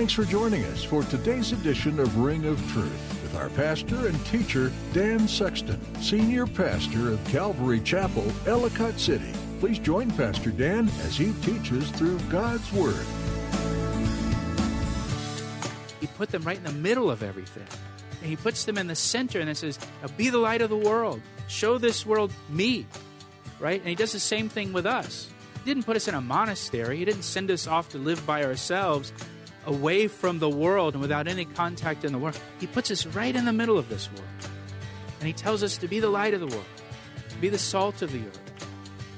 Thanks for joining us for today's edition of Ring of Truth with our pastor and teacher, Dan Sexton, senior pastor of Calvary Chapel, Ellicott City. Please join Pastor Dan as he teaches through God's Word. He put them right in the middle of everything. And he puts them in the center and then says, be the light of the world. Show this world me. Right? And he does the same thing with us. He didn't put us in a monastery. He didn't send us off to live by ourselves away from the world and without any contact in the world. He puts us right in the middle of this world. And he tells us to be the light of the world, to be the salt of the earth.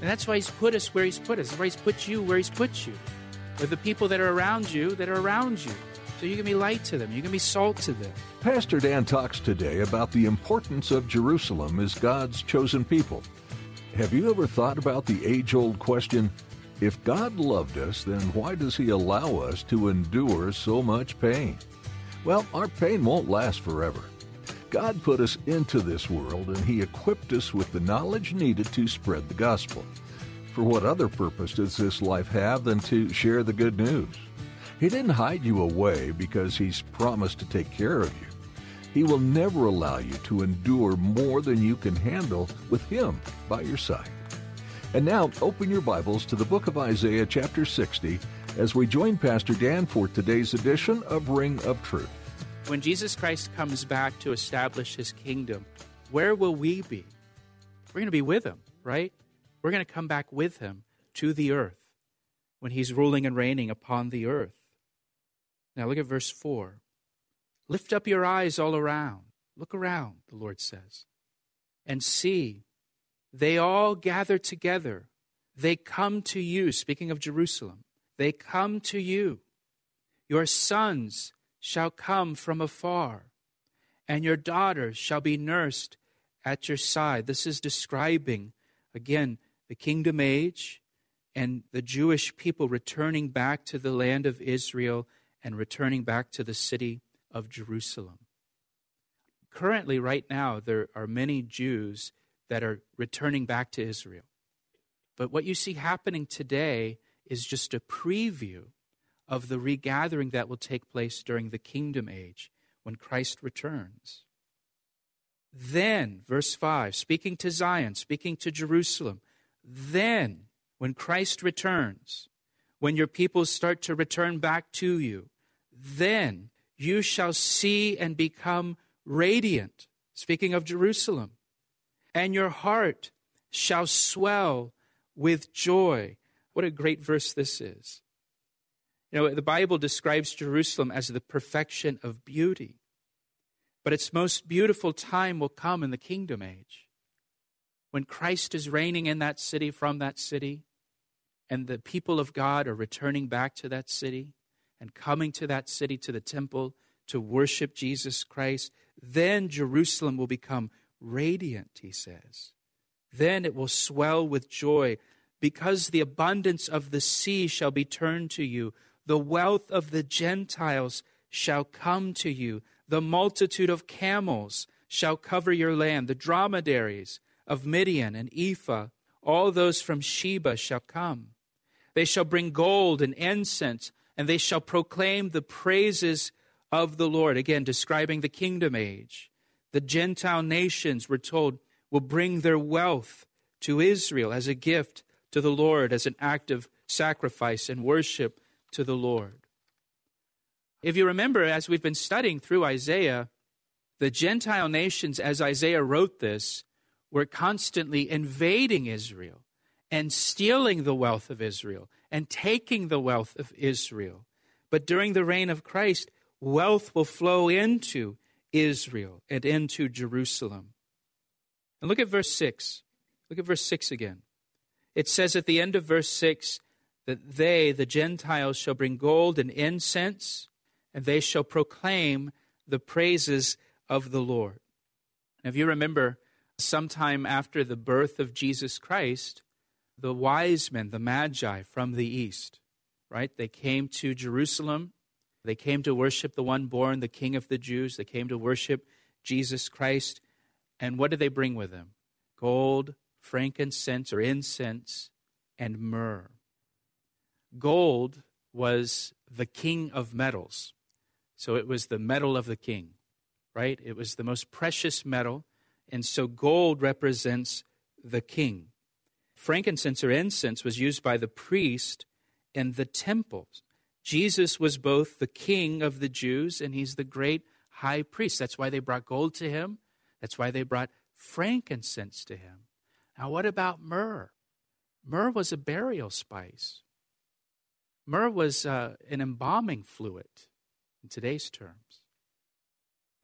And that's why he's put us where he's put us. That's why he's put you where he's put you. With the people that are around you that are around you. So you can be light to them. You can be salt to them. Pastor Dan talks today about the importance of Jerusalem as God's chosen people. Have you ever thought about the age old question if God loved us, then why does He allow us to endure so much pain? Well, our pain won't last forever. God put us into this world and He equipped us with the knowledge needed to spread the gospel. For what other purpose does this life have than to share the good news? He didn't hide you away because He's promised to take care of you. He will never allow you to endure more than you can handle with Him by your side. And now, open your Bibles to the book of Isaiah, chapter 60, as we join Pastor Dan for today's edition of Ring of Truth. When Jesus Christ comes back to establish his kingdom, where will we be? We're going to be with him, right? We're going to come back with him to the earth when he's ruling and reigning upon the earth. Now look at verse 4. Lift up your eyes all around. Look around, the Lord says, and see. They all gather together. They come to you. Speaking of Jerusalem, they come to you. Your sons shall come from afar, and your daughters shall be nursed at your side. This is describing, again, the kingdom age and the Jewish people returning back to the land of Israel and returning back to the city of Jerusalem. Currently, right now, there are many Jews that are returning back to Israel. But what you see happening today is just a preview of the regathering that will take place during the kingdom age when Christ returns. Then, verse 5, speaking to Zion, speaking to Jerusalem, then, when Christ returns, when your people start to return back to you, then you shall see and become radiant. Speaking of Jerusalem, and your heart shall swell with joy. What a great verse this is. You know, the Bible describes Jerusalem as the perfection of beauty. But its most beautiful time will come in the kingdom age. When Christ is reigning in that city from that city, and the people of God are returning back to that city and coming to that city, to the temple, to worship Jesus Christ, then Jerusalem will become radiant, he says. Then it will swell with joy, because the abundance of the sea shall be turned to you. The wealth of the Gentiles shall come to you. The multitude of camels shall cover your land. The dromedaries of Midian and Ephah, all those from Sheba shall come. They shall bring gold and incense, and they shall proclaim the praises of the Lord. Again, describing the kingdom age. The Gentile nations, we're told, will bring their wealth to Israel as a gift to the Lord, as an act of sacrifice and worship to the Lord. If you remember, as we've been studying through Isaiah, the Gentile nations, as Isaiah wrote this, were constantly invading Israel and stealing the wealth of Israel and taking the wealth of Israel. But during the reign of Christ, wealth will flow into Israel and into Jerusalem. And look at verse 6. Look at verse 6 again. It says at the end of verse 6 that they, the Gentiles, shall bring gold and incense, and they shall proclaim the praises of the Lord. Now, if you remember, sometime after the birth of Jesus Christ, the wise men, the magi from the east, right? They came to Jerusalem. They came to worship the one born, the King of the Jews. They came to worship Jesus Christ. And what did they bring with them? Gold, frankincense or incense, and myrrh. Gold was the king of metals. So it was the metal of the king, right? It was the most precious metal. And so gold represents the king. Frankincense or incense was used by the priest in the temples. Jesus was both the king of the Jews and he's the great high priest. That's why they brought gold to him. That's why they brought frankincense to him. Now, what about myrrh? Myrrh was a burial spice. Myrrh was uh, an embalming fluid in today's terms.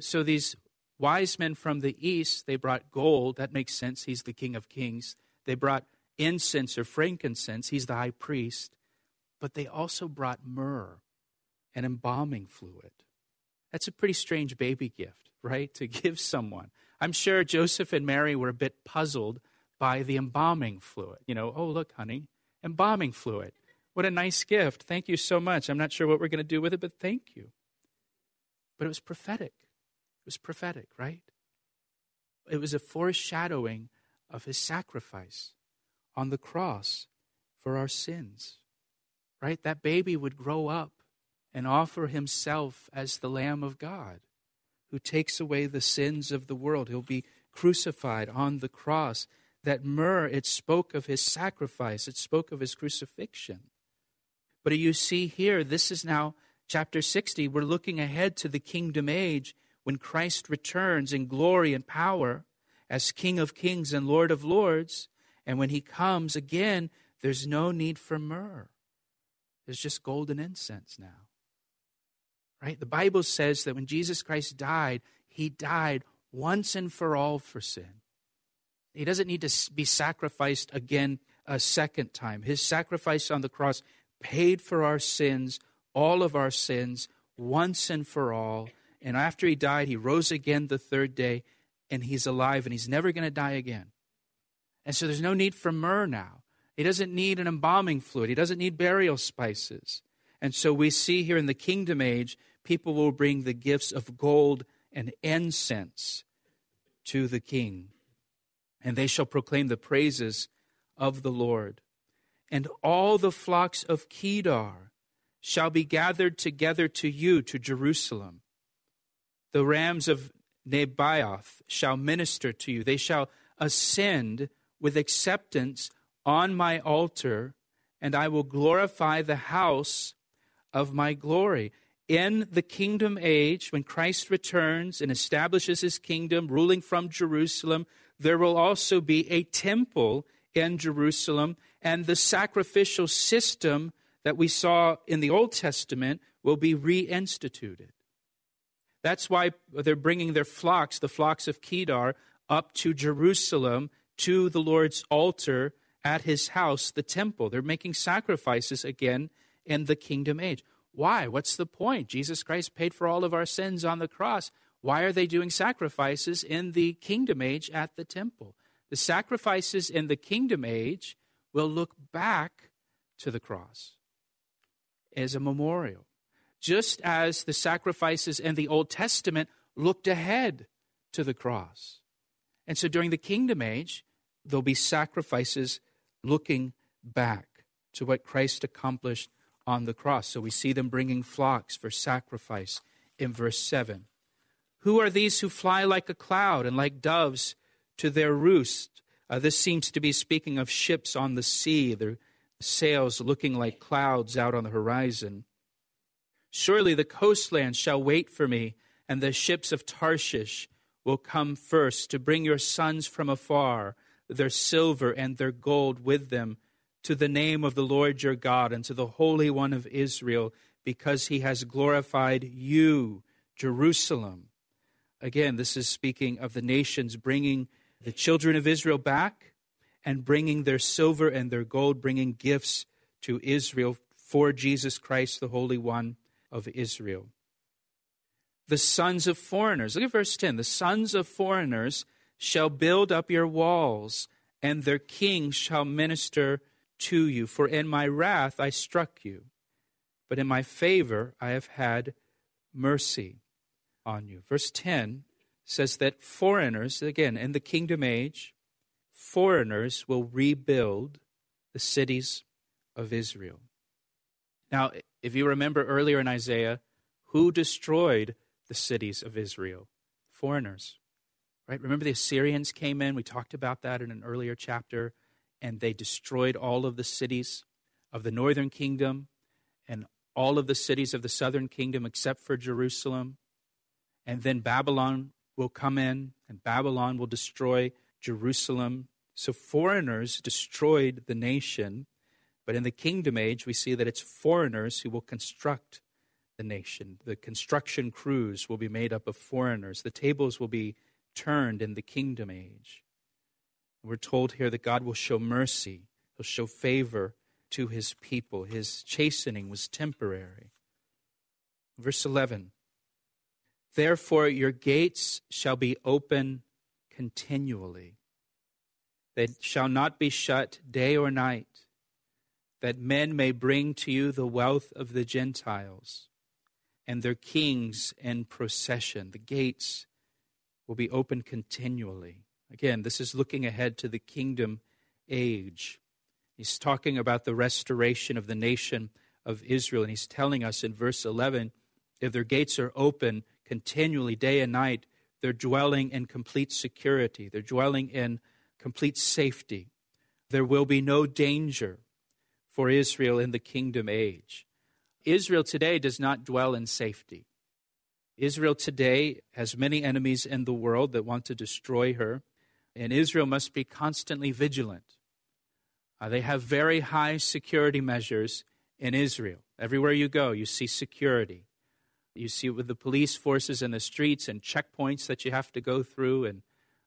So these wise men from the east, they brought gold. That makes sense. He's the king of kings. They brought incense or frankincense. He's the high priest. But they also brought myrrh, an embalming fluid. That's a pretty strange baby gift, right? To give someone. I'm sure Joseph and Mary were a bit puzzled by the embalming fluid. You know, oh, look, honey, embalming fluid. What a nice gift. Thank you so much. I'm not sure what we're going to do with it, but thank you. But it was prophetic. It was prophetic, right? It was a foreshadowing of his sacrifice on the cross for our sins, right? That baby would grow up and offer himself as the Lamb of God who takes away the sins of the world. He'll be crucified on the cross that myrrh, it spoke of his sacrifice, it spoke of his crucifixion. But you see here, this is now chapter 60. We're looking ahead to the kingdom age when Christ returns in glory and power as King of kings and Lord of lords. And when he comes again, there's no need for myrrh. There's just golden incense now. Right? The Bible says that when Jesus Christ died, he died once and for all for sin. He doesn't need to be sacrificed again a second time. His sacrifice on the cross paid for our sins, all of our sins, once and for all. And after he died, he rose again the third day, and he's alive, and he's never going to die again. And so there's no need for myrrh now. He doesn't need an embalming fluid, he doesn't need burial spices. And so we see here in the kingdom age, people will bring the gifts of gold and incense to the king and they shall proclaim the praises of the Lord. And all the flocks of Kedar shall be gathered together to you, to Jerusalem. The rams of Nebaioth shall minister to you. They shall ascend with acceptance on my altar, and I will glorify the house of my glory. In the kingdom age, when Christ returns and establishes his kingdom, ruling from Jerusalem, there will also be a temple in Jerusalem, and the sacrificial system that we saw in the Old Testament will be reinstituted. That's why they're bringing their flocks, the flocks of Kedar, up to Jerusalem to the Lord's altar at his house, the temple. They're making sacrifices again in the kingdom age. Why? What's the point? Jesus Christ paid for all of our sins on the cross. Why are they doing sacrifices in the kingdom age at the temple? The sacrifices in the kingdom age will look back to the cross as a memorial, just as the sacrifices in the Old Testament looked ahead to the cross. And so during the kingdom age, there'll be sacrifices looking back to what Christ accomplished on the cross. So we see them bringing flocks for sacrifice in verse 7. Who are these who fly like a cloud and like doves to their roost? Uh, this seems to be speaking of ships on the sea, their sails looking like clouds out on the horizon. Surely the coastlands shall wait for me, and the ships of Tarshish will come first to bring your sons from afar, their silver and their gold with them, to the name of the Lord your God and to the Holy One of Israel, because he has glorified you, Jerusalem. Again, this is speaking of the nations bringing the children of Israel back and bringing their silver and their gold, bringing gifts to Israel for Jesus Christ, the Holy One of Israel. The sons of foreigners, look at verse 10 the sons of foreigners shall build up your walls, and their kings shall minister to you. For in my wrath I struck you, but in my favor I have had mercy on you. Verse 10 says that foreigners, again, in the kingdom age, foreigners will rebuild the cities of Israel. Now, if you remember earlier in Isaiah, who destroyed the cities of Israel? Foreigners. Right? Remember the Assyrians came in? We talked about that in an earlier chapter, and they destroyed all of the cities of the northern kingdom and all of the cities of the southern kingdom except for Jerusalem. And then Babylon will come in, and Babylon will destroy Jerusalem. So foreigners destroyed the nation, but in the kingdom age, we see that it's foreigners who will construct the nation. The construction crews will be made up of foreigners. The tables will be turned in the kingdom age. We're told here that God will show mercy, He'll show favor to His people. His chastening was temporary. Verse 11 Therefore, your gates shall be open continually, they shall not be shut day or night, that men may bring to you the wealth of the Gentiles and their kings in procession. The gates will be open continually. Again, this is looking ahead to the kingdom age. He's talking about the restoration of the nation of Israel, and he's telling us in verse 11 if their gates are open continually, day and night, they're dwelling in complete security, they're dwelling in complete safety. There will be no danger for Israel in the kingdom age. Israel today does not dwell in safety. Israel today has many enemies in the world that want to destroy her, and Israel must be constantly vigilant. Uh, they have very high security measures in Israel. Everywhere you go, you see security. You see it with the police forces in the streets and checkpoints that you have to go through, and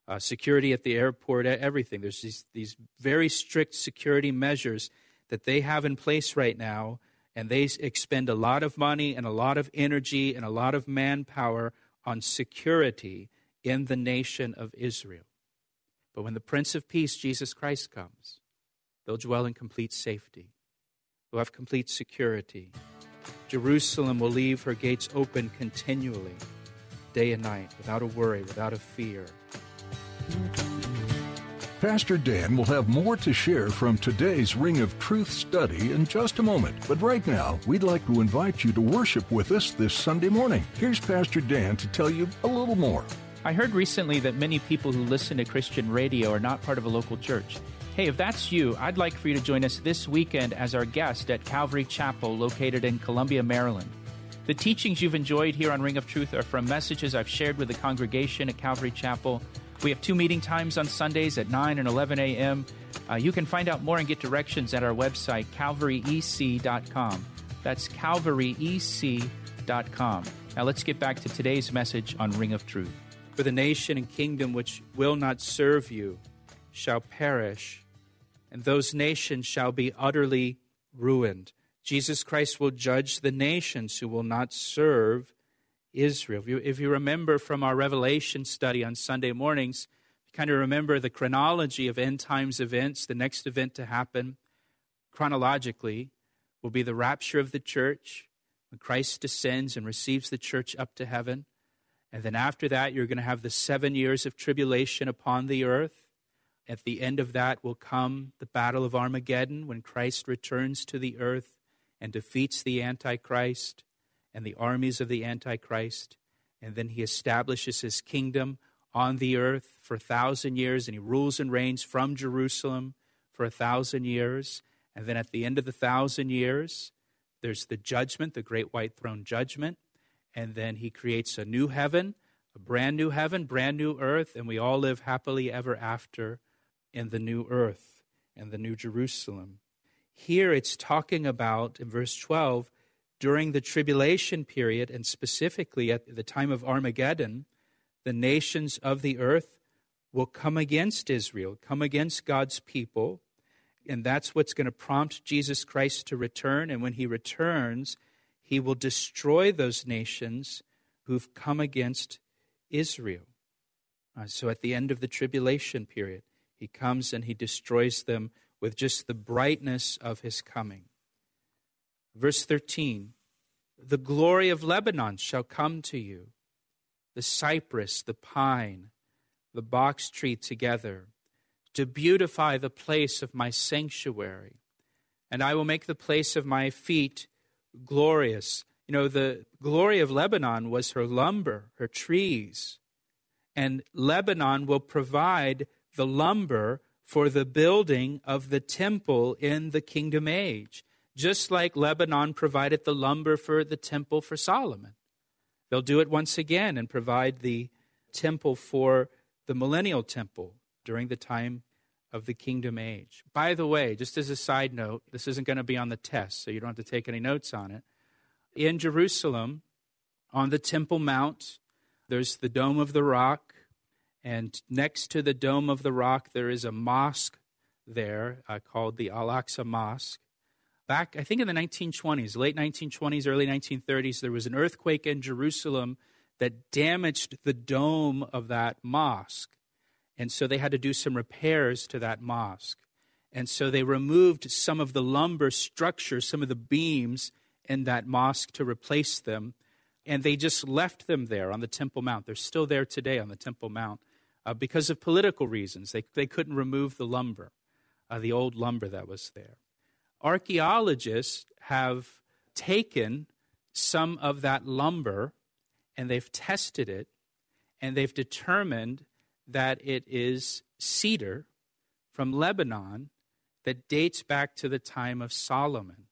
uh, security at the airport, everything. There's these, these very strict security measures that they have in place right now and they expend a lot of money and a lot of energy and a lot of manpower on security in the nation of Israel. But when the Prince of Peace, Jesus Christ, comes, they'll dwell in complete safety. They'll have complete security. Jerusalem will leave her gates open continually, day and night, without a worry, without a fear. Pastor Dan will have more to share from today's Ring of Truth study in just a moment. But right now, we'd like to invite you to worship with us this Sunday morning. Here's Pastor Dan to tell you a little more. I heard recently that many people who listen to Christian radio are not part of a local church. Hey, if that's you, I'd like for you to join us this weekend as our guest at Calvary Chapel, located in Columbia, Maryland. The teachings you've enjoyed here on Ring of Truth are from messages I've shared with the congregation at Calvary Chapel. We have two meeting times on Sundays at 9 and 11 a.m. Uh, you can find out more and get directions at our website, calvaryec.com. That's calvaryec.com. Now let's get back to today's message on Ring of Truth. For the nation and kingdom which will not serve you shall perish, and those nations shall be utterly ruined. Jesus Christ will judge the nations who will not serve Israel. If you, if you remember from our Revelation study on Sunday mornings, you kind of remember the chronology of end times events. The next event to happen chronologically will be the rapture of the church when Christ descends and receives the church up to heaven. And then after that, you're going to have the seven years of tribulation upon the earth. At the end of that will come the battle of Armageddon when Christ returns to the earth and defeats the Antichrist and the armies of the Antichrist. And then he establishes his kingdom on the earth for a thousand years, and he rules and reigns from Jerusalem for a thousand years. And then at the end of the thousand years, there's the judgment, the great white throne judgment. And then he creates a new heaven, a brand new heaven, brand new earth, and we all live happily ever after in the new earth and the new Jerusalem. here it's talking about, in verse 12, during the tribulation period, and specifically at the time of Armageddon, the nations of the earth will come against Israel, come against God's people. And that's what's going to prompt Jesus Christ to return. And when he returns, he will destroy those nations who've come against Israel. Uh, so at the end of the tribulation period, he comes and he destroys them with just the brightness of his coming. Verse 13 The glory of Lebanon shall come to you, the cypress, the pine, the box tree together, to beautify the place of my sanctuary. And I will make the place of my feet glorious. You know, the glory of Lebanon was her lumber, her trees. And Lebanon will provide the lumber for the building of the temple in the kingdom age, just like Lebanon provided the lumber for the temple for Solomon. They'll do it once again and provide the temple for the millennial temple during the time of the kingdom age. By the way, just as a side note, this isn't going to be on the test, so you don't have to take any notes on it. In Jerusalem, on the Temple Mount, there's the Dome of the Rock, and next to the Dome of the Rock, there is a mosque there uh, called the Al Aqsa Mosque. Back, I think in the 1920s, late 1920s, early 1930s, there was an earthquake in Jerusalem that damaged the dome of that mosque. And so they had to do some repairs to that mosque. And so they removed some of the lumber structure, some of the beams in that mosque to replace them. And they just left them there on the Temple Mount. They're still there today on the Temple Mount uh, because of political reasons. They, they couldn't remove the lumber, uh, the old lumber that was there. Archaeologists have taken some of that lumber and they've tested it and they've determined that it is cedar from Lebanon that dates back to the time of Solomon.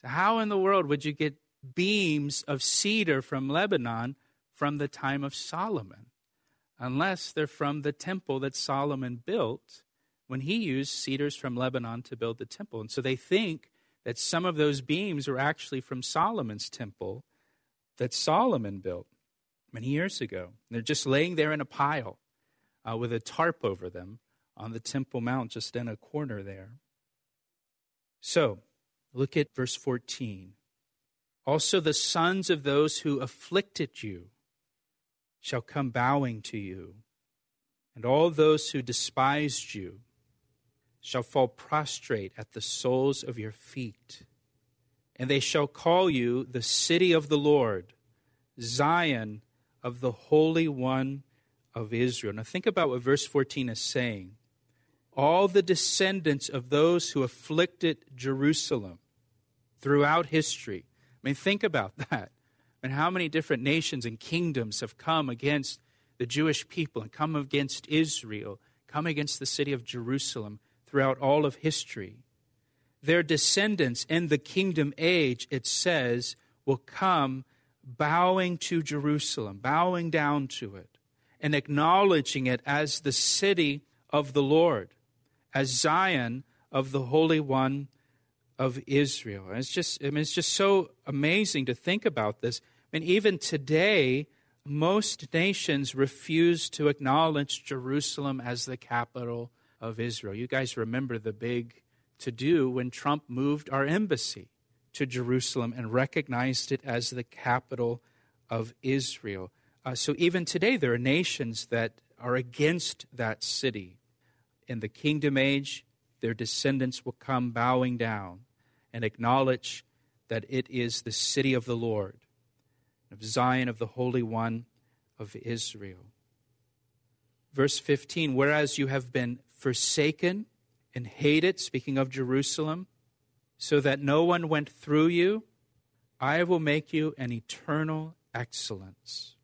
So, how in the world would you get beams of cedar from Lebanon from the time of Solomon? Unless they're from the temple that Solomon built when he used cedars from Lebanon to build the temple. And so they think that some of those beams were actually from Solomon's temple that Solomon built many years ago. And they're just laying there in a pile uh, with a tarp over them on the Temple Mount, just in a corner there. So, look at verse 14. Also, the sons of those who afflicted you shall come bowing to you, and all those who despised you shall fall prostrate at the soles of your feet. And they shall call you the city of the Lord, Zion of the Holy One of Israel. Now, think about what verse 14 is saying. All the descendants of those who afflicted Jerusalem throughout history. I mean, think about that. And how many different nations and kingdoms have come against the Jewish people and come against Israel, come against the city of Jerusalem throughout all of history. Their descendants in the kingdom age, it says, will come bowing to Jerusalem, bowing down to it and acknowledging it as the city of the Lord, as Zion of the Holy One of Israel. And it's just, I mean, it's just so amazing to think about this. I mean, even today, most nations refuse to acknowledge Jerusalem as the capital of Israel. You guys remember the big to do when Trump moved our embassy to Jerusalem and recognized it as the capital of Israel. Uh, so even today, there are nations that are against that city. In the kingdom age, their descendants will come bowing down and acknowledge that it is the city of the Lord, of Zion of the Holy One of Israel. Verse 15 Whereas you have been forsaken and hated, speaking of Jerusalem, so that no one went through you, I will make you an eternal excellence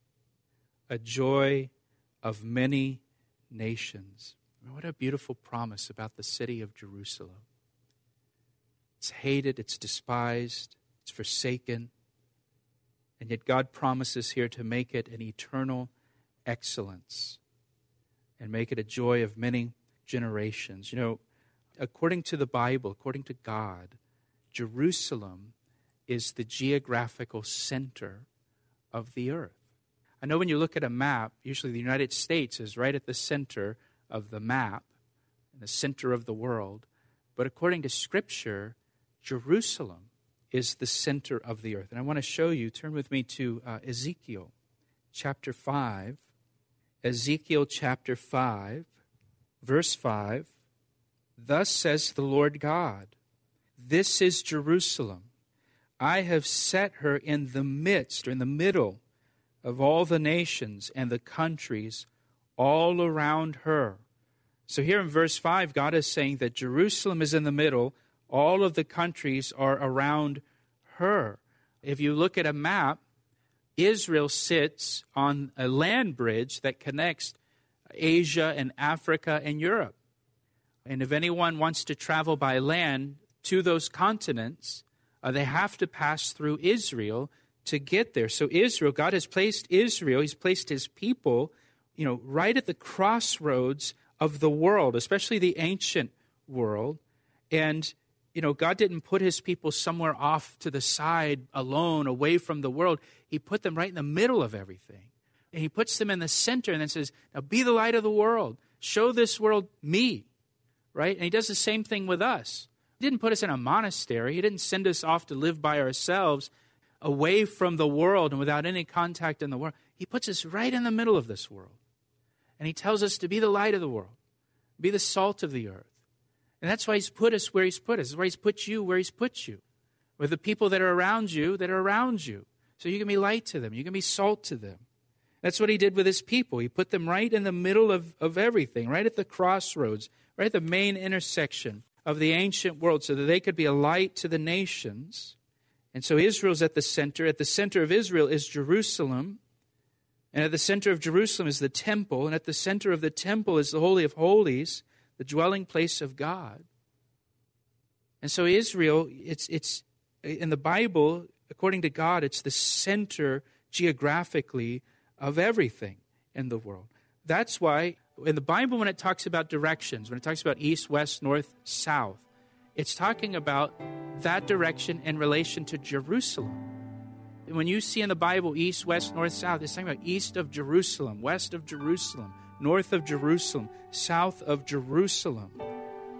a joy of many nations. What a beautiful promise about the city of Jerusalem. It's hated, it's despised, it's forsaken. And yet God promises here to make it an eternal excellence and make it a joy of many generations. You know, according to the Bible, according to God, Jerusalem is the geographical center of the earth. I know when you look at a map, usually the United States is right at the center of the map, in the center of the world. But according to Scripture, Jerusalem is the center of the earth. And I want to show you, turn with me to uh, Ezekiel chapter 5. Ezekiel chapter 5, verse 5. Thus says the Lord God, This is Jerusalem. I have set her in the midst, or in the middle of all the nations and the countries all around her. So here in verse 5, God is saying that Jerusalem is in the middle, all of the countries are around her. If you look at a map, Israel sits on a land bridge that connects Asia and Africa and Europe. And if anyone wants to travel by land to those continents, uh, they have to pass through Israel to get there. So Israel, God has placed Israel, He's placed His people, you know, right at the crossroads of the world, especially the ancient world. And you know, God didn't put his people somewhere off to the side alone, away from the world. He put them right in the middle of everything. And he puts them in the center and then says, Now be the light of the world. Show this world me. Right? And he does the same thing with us. He didn't put us in a monastery, he didn't send us off to live by ourselves away from the world and without any contact in the world. He puts us right in the middle of this world. And he tells us to be the light of the world, be the salt of the earth. And that's why he's put us where he's put us. That's why he's put you where he's put you. With the people that are around you that are around you. So you can be light to them. You can be salt to them. That's what he did with his people. He put them right in the middle of, of everything, right at the crossroads, right at the main intersection of the ancient world, so that they could be a light to the nations. And so Israel's at the center. At the center of Israel is Jerusalem. And at the center of Jerusalem is the temple. And at the center of the temple is the Holy of Holies the dwelling place of God. And so Israel, it's, it's in the Bible, according to God, it's the center geographically of everything in the world. That's why in the Bible, when it talks about directions, when it talks about east, west, north, south, it's talking about that direction in relation to Jerusalem. When you see in the Bible east, west, north, south, it's talking about east of Jerusalem, west of Jerusalem, north of Jerusalem, south of Jerusalem.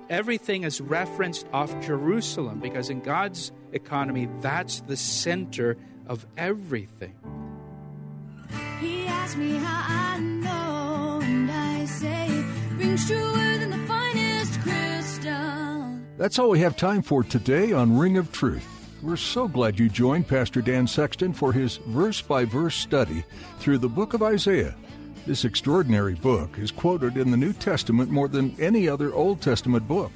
Everything is referenced off Jerusalem because in God's economy, that's the center of everything. He asked me how I know, and I say it rings truer than the finest crystal. That's all we have time for today on Ring of Truth. We're so glad you joined Pastor Dan Sexton for his verse by verse study through the book of Isaiah. This extraordinary book is quoted in the New Testament more than any other Old Testament book.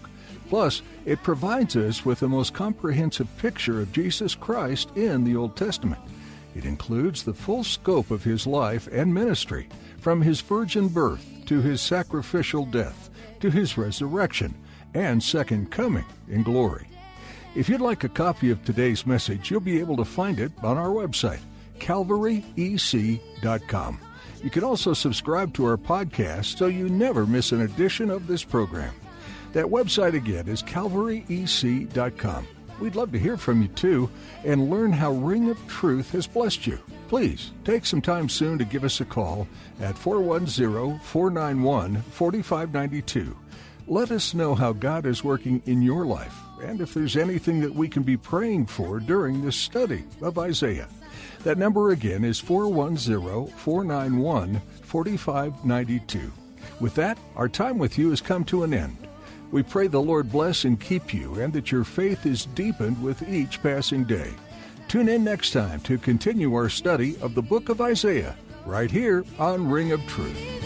Plus, it provides us with the most comprehensive picture of Jesus Christ in the Old Testament. It includes the full scope of his life and ministry, from his virgin birth to his sacrificial death to his resurrection and second coming in glory. If you'd like a copy of today's message, you'll be able to find it on our website, calvaryec.com. You can also subscribe to our podcast so you never miss an edition of this program. That website again is calvaryec.com. We'd love to hear from you too and learn how Ring of Truth has blessed you. Please take some time soon to give us a call at 410 491 4592. Let us know how God is working in your life and if there's anything that we can be praying for during this study of Isaiah. That number again is 410 491 4592. With that, our time with you has come to an end. We pray the Lord bless and keep you and that your faith is deepened with each passing day. Tune in next time to continue our study of the book of Isaiah right here on Ring of Truth.